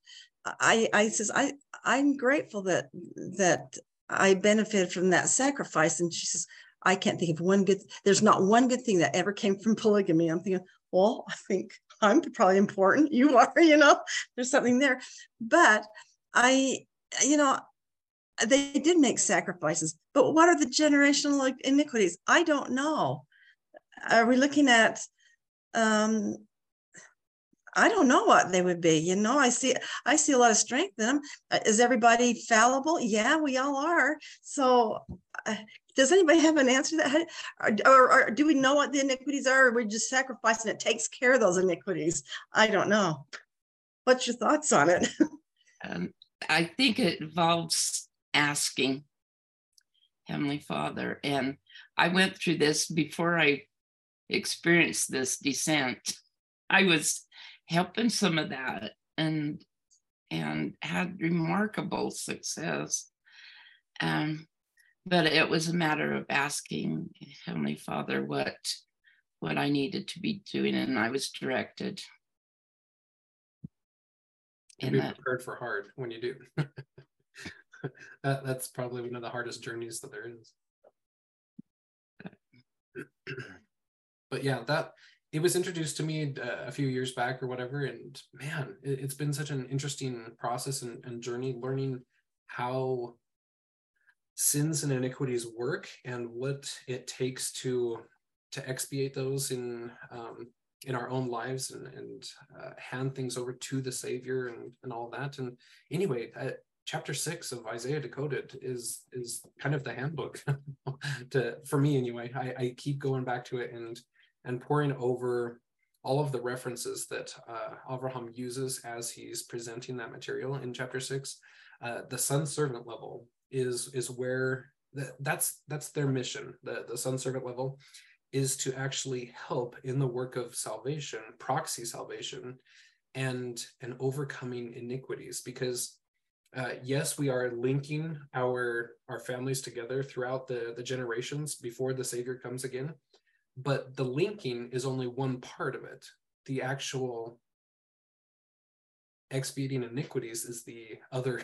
I, I says, I, I'm grateful that that I benefited from that sacrifice. And she says, I can't think of one good. There's not one good thing that ever came from polygamy. I'm thinking, well, I think I'm probably important. You are, you know. There's something there, but I, you know, they did make sacrifices. But what are the generational iniquities? I don't know. Are we looking at um, I don't know what they would be. You know, I see I see a lot of strength in them. Uh, is everybody fallible? Yeah, we all are. So, uh, does anybody have an answer to that? Or, or, or, do we know what the iniquities are? Or we're just sacrificing it takes care of those iniquities. I don't know. What's your thoughts on it? um, I think it involves asking Heavenly Father, and I went through this before I experienced this descent. I was helping some of that and and had remarkable success. Um, but it was a matter of asking Heavenly Father what what I needed to be doing, and I was directed. And be prepared for hard when you do. that, that's probably one of the hardest journeys that there is. but yeah, that it was introduced to me uh, a few years back or whatever, and man, it, has been such an interesting process and, and journey learning how sins and iniquities work and what it takes to to expiate those in um, in our own lives and, and uh, hand things over to the Savior and, and all that. And anyway, uh, chapter six of Isaiah Decoded is is kind of the handbook to for me anyway. I, I keep going back to it and and poring over all of the references that uh, Avraham uses as he's presenting that material in chapter six. Uh, the son servant level is is where the, that's that's their mission. The the son servant level is to actually help in the work of salvation, proxy salvation, and and overcoming iniquities. Because uh, yes, we are linking our our families together throughout the the generations before the Savior comes again, but the linking is only one part of it. The actual expiating iniquities is the other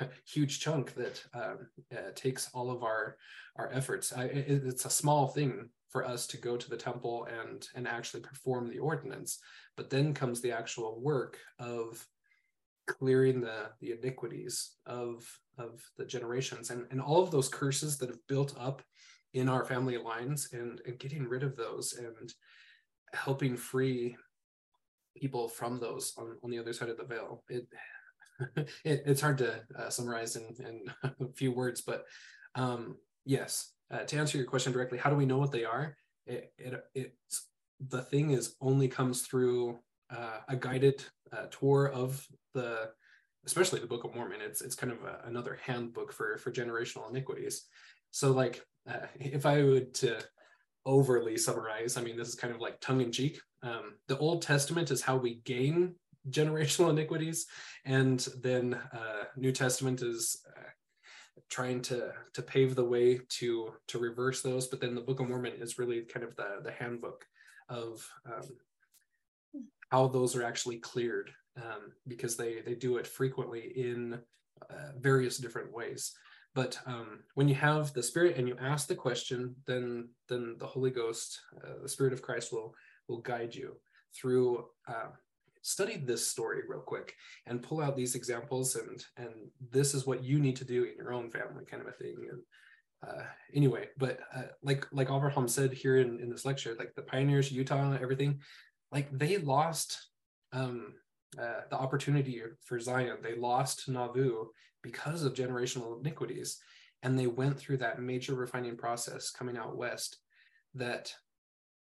huge chunk that um, uh, takes all of our our efforts. I, it, it's a small thing for us to go to the temple and and actually perform the ordinance, but then comes the actual work of clearing the the iniquities of of the generations and and all of those curses that have built up in our family lines and and getting rid of those and helping free people from those on, on the other side of the veil it it, it's hard to uh, summarize in, in a few words, but um, yes, uh, to answer your question directly, how do we know what they are? It, it it's the thing is only comes through uh, a guided uh, tour of the, especially the Book of Mormon. It's it's kind of a, another handbook for for generational iniquities. So like, uh, if I would to overly summarize, I mean, this is kind of like tongue in cheek. Um, the Old Testament is how we gain generational iniquities and then uh, new testament is uh, trying to to pave the way to to reverse those but then the book of mormon is really kind of the the handbook of um, how those are actually cleared um, because they they do it frequently in uh, various different ways but um, when you have the spirit and you ask the question then then the holy ghost uh, the spirit of christ will will guide you through uh, study this story real quick and pull out these examples and and this is what you need to do in your own family kind of a thing and uh, anyway but uh, like like Abraham said here in, in this lecture like the pioneers utah everything like they lost um, uh, the opportunity for zion. They lost nauvoo because of generational iniquities and they went through that major refining process coming out west that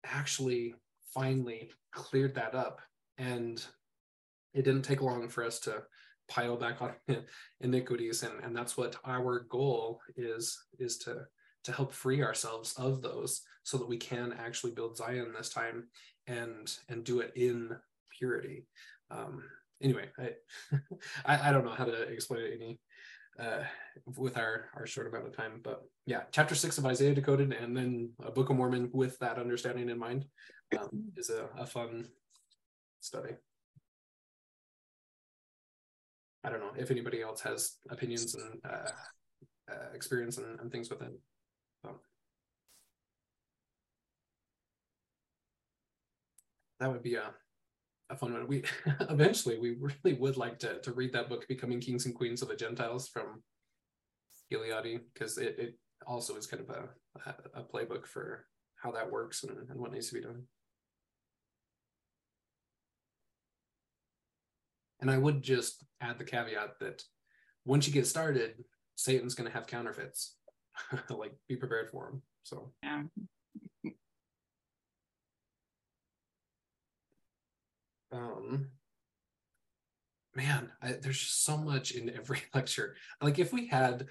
actually finally cleared that up. And it didn't take long for us to pile back on iniquities. And, and that's what our goal is is to to help free ourselves of those so that we can actually build zion this time and and do it in purity um anyway i I, I don't know how to explain it any uh with our our short amount of time but yeah chapter six of isaiah decoded and then a book of mormon with that understanding in mind um, is a, a fun study. I don't know if anybody else has opinions and uh, uh, experience and, and, things with it. That would be a, a fun one. We eventually we really would like to to read that book, Becoming Kings and Queens of the Gentiles from Gileadi, because it, it also is kind of a, a playbook for how that works and, and what needs to be done. And I would just add the caveat that once you get started, Satan's going to have counterfeits. like, be prepared for them. So, yeah. Um, man, I, there's just so much in every lecture. Like, if we had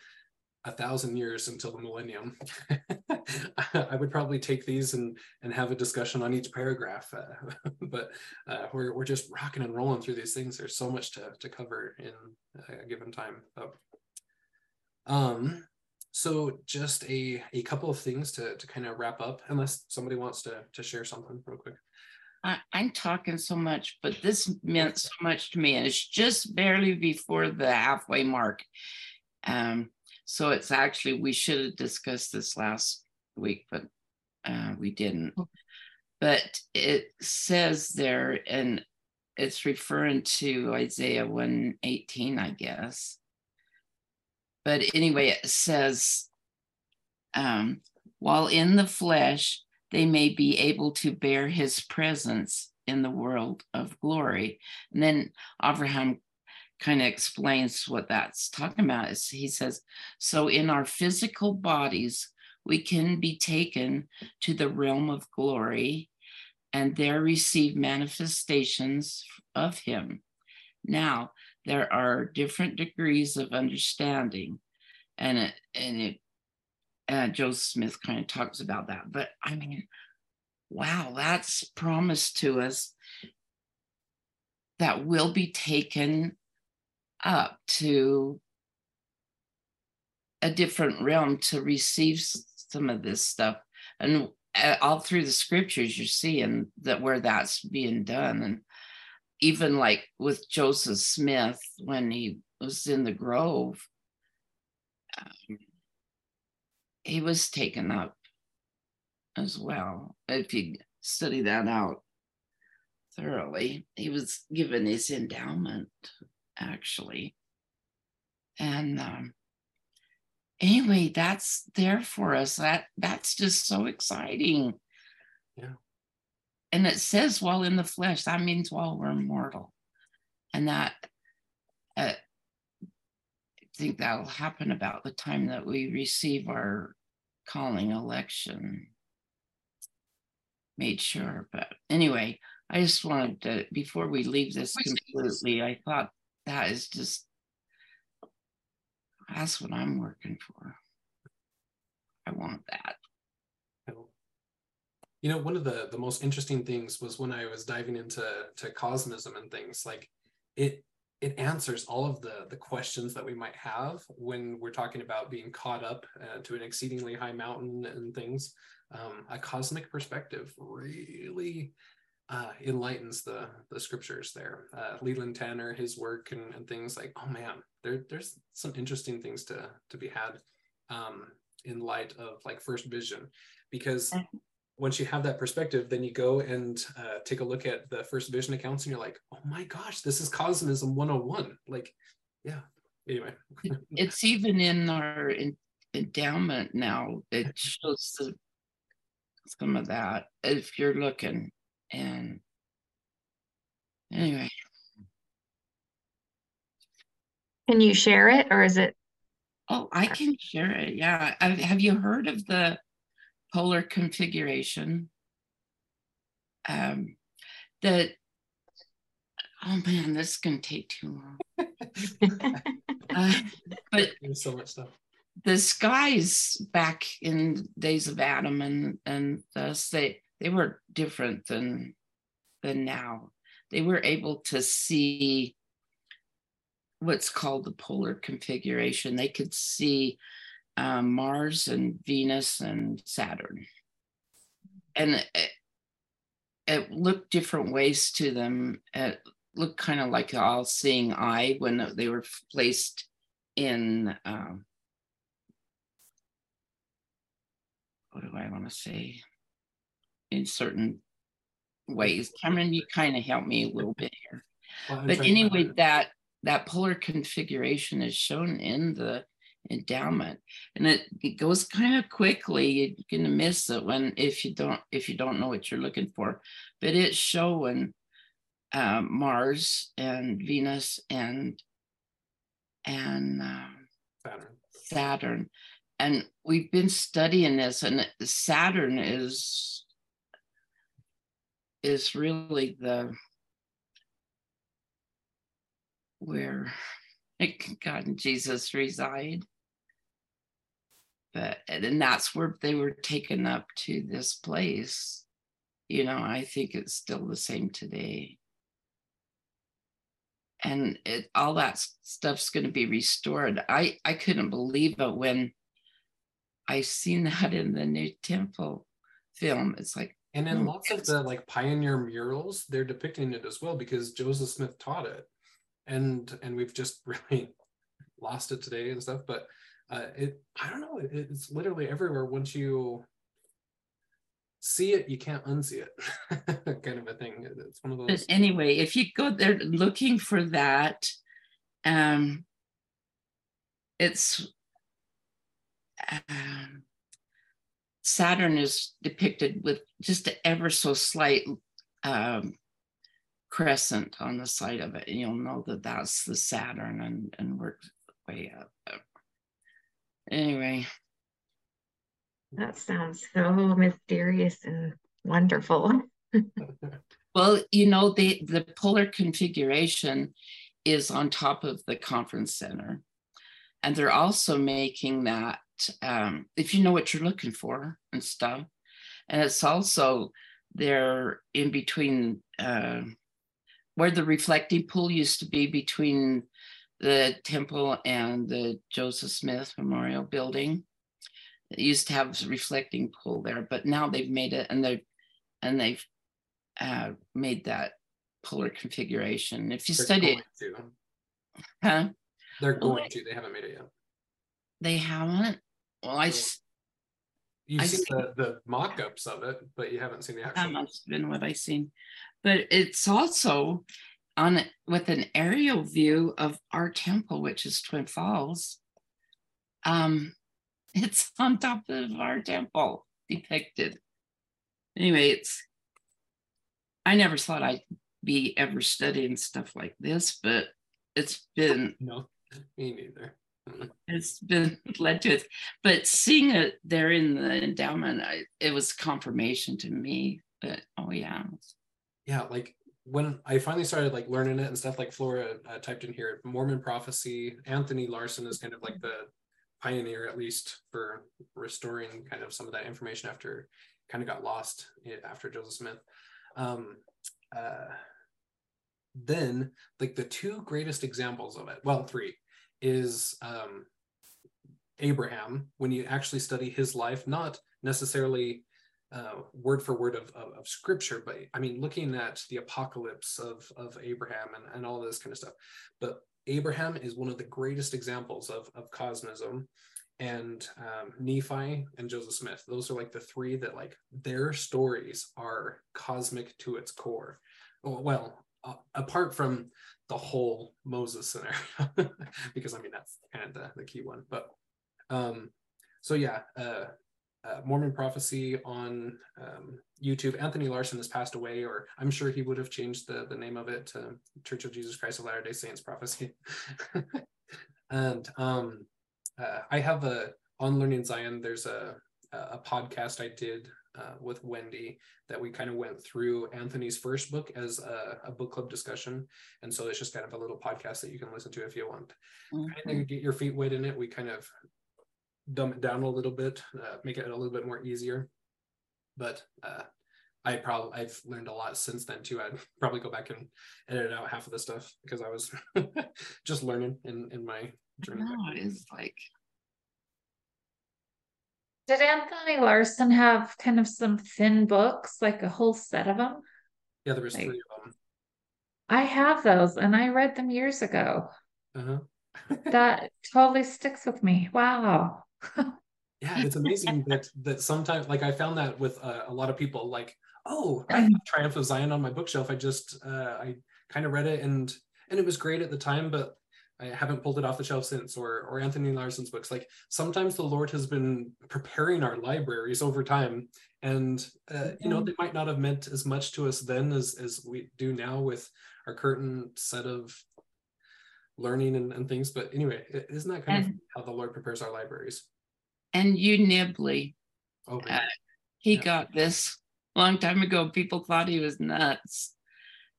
a thousand years until the millennium, I would probably take these and and have a discussion on each paragraph. Uh, but uh, we're we're just rocking and rolling through these things. There's so much to to cover in a given time. So, um, so just a, a couple of things to, to kind of wrap up, unless somebody wants to, to share something real quick. I, am talking so much, but this meant so much to me. And it's just barely before the halfway mark. Um, so it's actually, we should have discussed this last week, but uh, we didn't. But it says there, and it's referring to Isaiah 118, I guess. But anyway, it says, um, while in the flesh, they may be able to bear his presence in the world of glory. And then Abraham kind of explains what that's talking about. Is he says, so in our physical bodies, we can be taken to the realm of glory and there receive manifestations of him. Now, there are different degrees of understanding, and it, and it, uh, Joseph Smith kind of talks about that. But I mean, wow, that's promised to us that will be taken up to a different realm to receive some of this stuff. And uh, all through the scriptures, you're seeing that where that's being done. And even like with Joseph Smith, when he was in the Grove, um, he was taken up as well. If you study that out thoroughly, he was given his endowment actually. And um, anyway, that's there for us. That that's just so exciting. Yeah. And it says while in the flesh, that means while we're mortal. And that uh, I think that'll happen about the time that we receive our calling election. Made sure. But anyway, I just wanted to, before we leave this completely, I thought that is just that's what I'm working for. I want that. You know, one of the the most interesting things was when I was diving into to cosmism and things like it it answers all of the the questions that we might have when we're talking about being caught up uh, to an exceedingly high mountain and things. Um, a cosmic perspective really uh, enlightens the the scriptures there. Uh, Leland Tanner, his work and, and things like, oh man, there there's some interesting things to to be had um, in light of like first vision, because. Once you have that perspective, then you go and uh, take a look at the first vision accounts, and you're like, oh my gosh, this is cosmism 101. Like, yeah. Anyway, it's even in our in, endowment now. It shows the, some of that if you're looking and anyway. Can you share it or is it? Oh, I can share it. Yeah. have you heard of the polar configuration? Um, that, oh man, this is going to take too long. uh, but there's so much stuff. The skies back in days of Adam and and thus they they were different than than now. They were able to see what's called the polar configuration. They could see um, Mars and Venus and Saturn, and it, it looked different ways to them. It looked kind of like an all-seeing eye when they were placed in. Um, what do I want to say? in certain ways. Cameron, you kind of helped me a little bit here. Well, but anyway, that that polar configuration is shown in the endowment. And it, it goes kind of quickly. You're gonna miss it when if you don't if you don't know what you're looking for. But it's showing uh, mars and venus and and uh, saturn. Saturn. And we've been studying this and saturn is is really the where God and Jesus reside. But and that's where they were taken up to this place. You know, I think it's still the same today. And it, all that stuff's going to be restored. I I couldn't believe it when I seen that in the new temple film. It's like and in hmm, lots of the like pioneer murals, they're depicting it as well because Joseph Smith taught it. And and we've just really lost it today and stuff. But uh, it I don't know, it, it's literally everywhere. Once you see it, you can't unsee it, kind of a thing. It's one of those. But anyway, if you go there looking for that, um, it's um, Saturn is depicted with just an ever so slight um, crescent on the side of it. And you'll know that that's the Saturn and, and works way up. Anyway. That sounds so mysterious and wonderful. well, you know, the, the polar configuration is on top of the conference center. And they're also making that um, if you know what you're looking for and stuff. And it's also there in between uh, where the reflecting pool used to be between the temple and the Joseph Smith Memorial Building. It used to have a reflecting pool there, but now they've made it and they've and they've uh, made that polar configuration. If you They're study it, huh? They're going oh, to. They haven't made it yet. They haven't. Well, I. You've I seen the, the mock-ups of it, but you haven't seen the actual. That must have been what I seen, but it's also on with an aerial view of our temple, which is Twin Falls. Um, it's on top of our temple depicted. Anyway, it's. I never thought I'd be ever studying stuff like this, but it's been. No, me neither it's been led to it. But seeing it there in the endowment, I, it was confirmation to me that, oh, yeah. Yeah, like when I finally started like learning it and stuff, like Flora uh, typed in here, Mormon prophecy. Anthony Larson is kind of like the pioneer, at least for restoring kind of some of that information after kind of got lost after Joseph Smith. Um, uh, then, like the two greatest examples of it, well, three is um, Abraham when you actually study his life, not necessarily uh, word for word of, of, of, scripture, but I mean, looking at the apocalypse of, of Abraham and, and all this kind of stuff. But Abraham is one of the greatest examples of, of cosmism and um, Nephi and Joseph Smith. Those are like the three that like their stories are cosmic to its core. Well, uh, apart from the whole Moses scenario, because I mean that's kind of the, the key one. But um, so yeah, uh, uh, Mormon Prophecy on um, YouTube. Anthony Larson has passed away, or I'm sure he would have changed the the name of it to Church of Jesus Christ of Latter Day Saints Prophecy. and um, uh, I have a on Learning Zion. There's a a podcast I did uh, with Wendy that we kind of went through Anthony's first book as a, a, book club discussion. And so it's just kind of a little podcast that you can listen to if you want. Mm-hmm. Kind of get your feet wet in it. We kind of dumb it down a little bit, uh, make it a little bit more easier. But uh, I probably I've learned a lot since then too. I'd probably go back and edit out half of the stuff because I was just learning in in my journey. No, it is like did Anthony Larson have kind of some thin books, like a whole set of them? Yeah, there was like, three of them. I have those, and I read them years ago. Uh-huh. that totally sticks with me. Wow. Yeah, it's amazing that that sometimes, like, I found that with uh, a lot of people, like, oh, I have Triumph of Zion on my bookshelf. I just, uh, I kind of read it, and and it was great at the time, but I haven't pulled it off the shelf since, or or Anthony Larson's books. Like sometimes the Lord has been preparing our libraries over time, and uh, you know they might not have meant as much to us then as as we do now with our current set of learning and, and things. But anyway, isn't that kind and, of how the Lord prepares our libraries? And you Nibley, oh, uh, he yeah. got this long time ago. People thought he was nuts.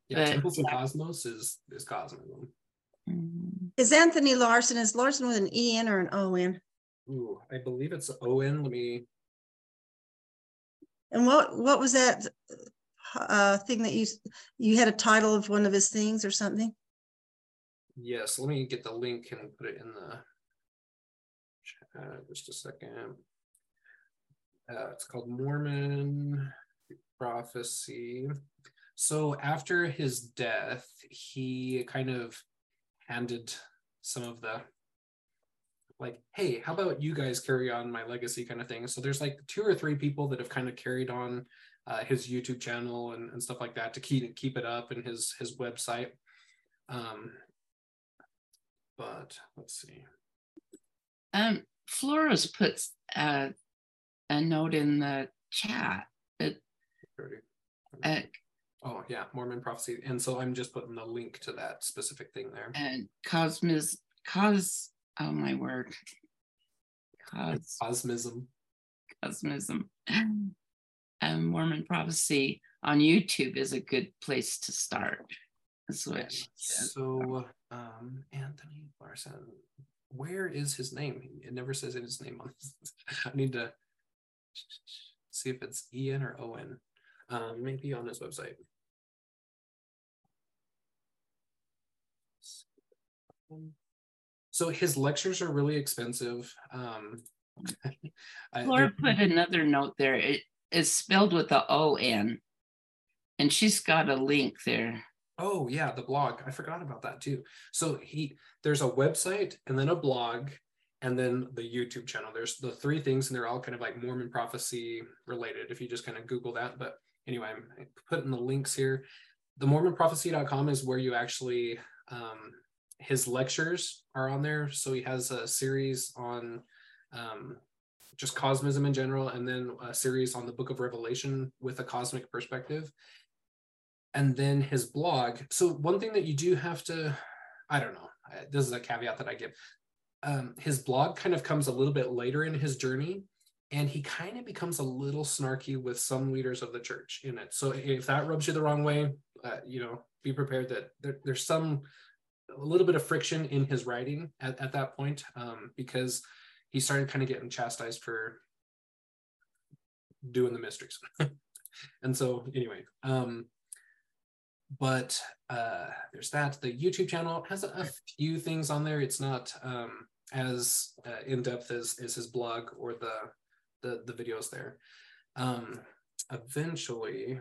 Yeah, but, Temples and Cosmos is is cosmos. Mm-hmm. Is Anthony Larson, is Larson with an E-N or an O-N? Ooh, I believe it's O-N. Let me. And what what was that uh, thing that you you had a title of one of his things or something? Yes, let me get the link and put it in the chat just a second. uh, it's called Mormon Prophecy. So after his death, he kind of handed some of the like, hey, how about you guys carry on my legacy kind of thing? So there's like two or three people that have kind of carried on uh, his YouTube channel and, and stuff like that to keep keep it up and his his website. Um, but let's see. Um, Flores puts a, a note in the chat. It, uh, oh yeah, Mormon prophecy, and so I'm just putting the link to that specific thing there. And cosmos, cos. Oh my word. Cos, cosmism. Cosmism. And Mormon prophecy on YouTube is a good place to start. That's what. So, um, Anthony Larson, where is his name? It never says his name on this. I need to see if it's Ian or Owen. Um, maybe on his website. So his lectures are really expensive. Um, Laura put another note there. It is spelled with the O N, and she's got a link there. Oh yeah, the blog. I forgot about that too. So he there's a website and then a blog and then the YouTube channel. There's the three things and they're all kind of like Mormon prophecy related if you just kind of Google that. But anyway, I'm putting the links here. The MormonProphecy.com is where you actually um, his lectures are on there. So he has a series on um, just cosmism in general, and then a series on the book of Revelation with a cosmic perspective and then his blog. So one thing that you do have to, I don't know, this is a caveat that I give. Um, his blog kind of comes a little bit later in his journey, and he kind of becomes a little snarky with some leaders of the church in it. So if that rubs you the wrong way, uh, you know, be prepared that there, there's some a little bit of friction in his writing at, at that point um, because he started kind of getting chastised for doing the mysteries. and so anyway, um, but uh, there's that. The YouTube channel has a, few things on there. It's not um, as uh, in depth as, as his blog or the the, the videos there. Um, eventually,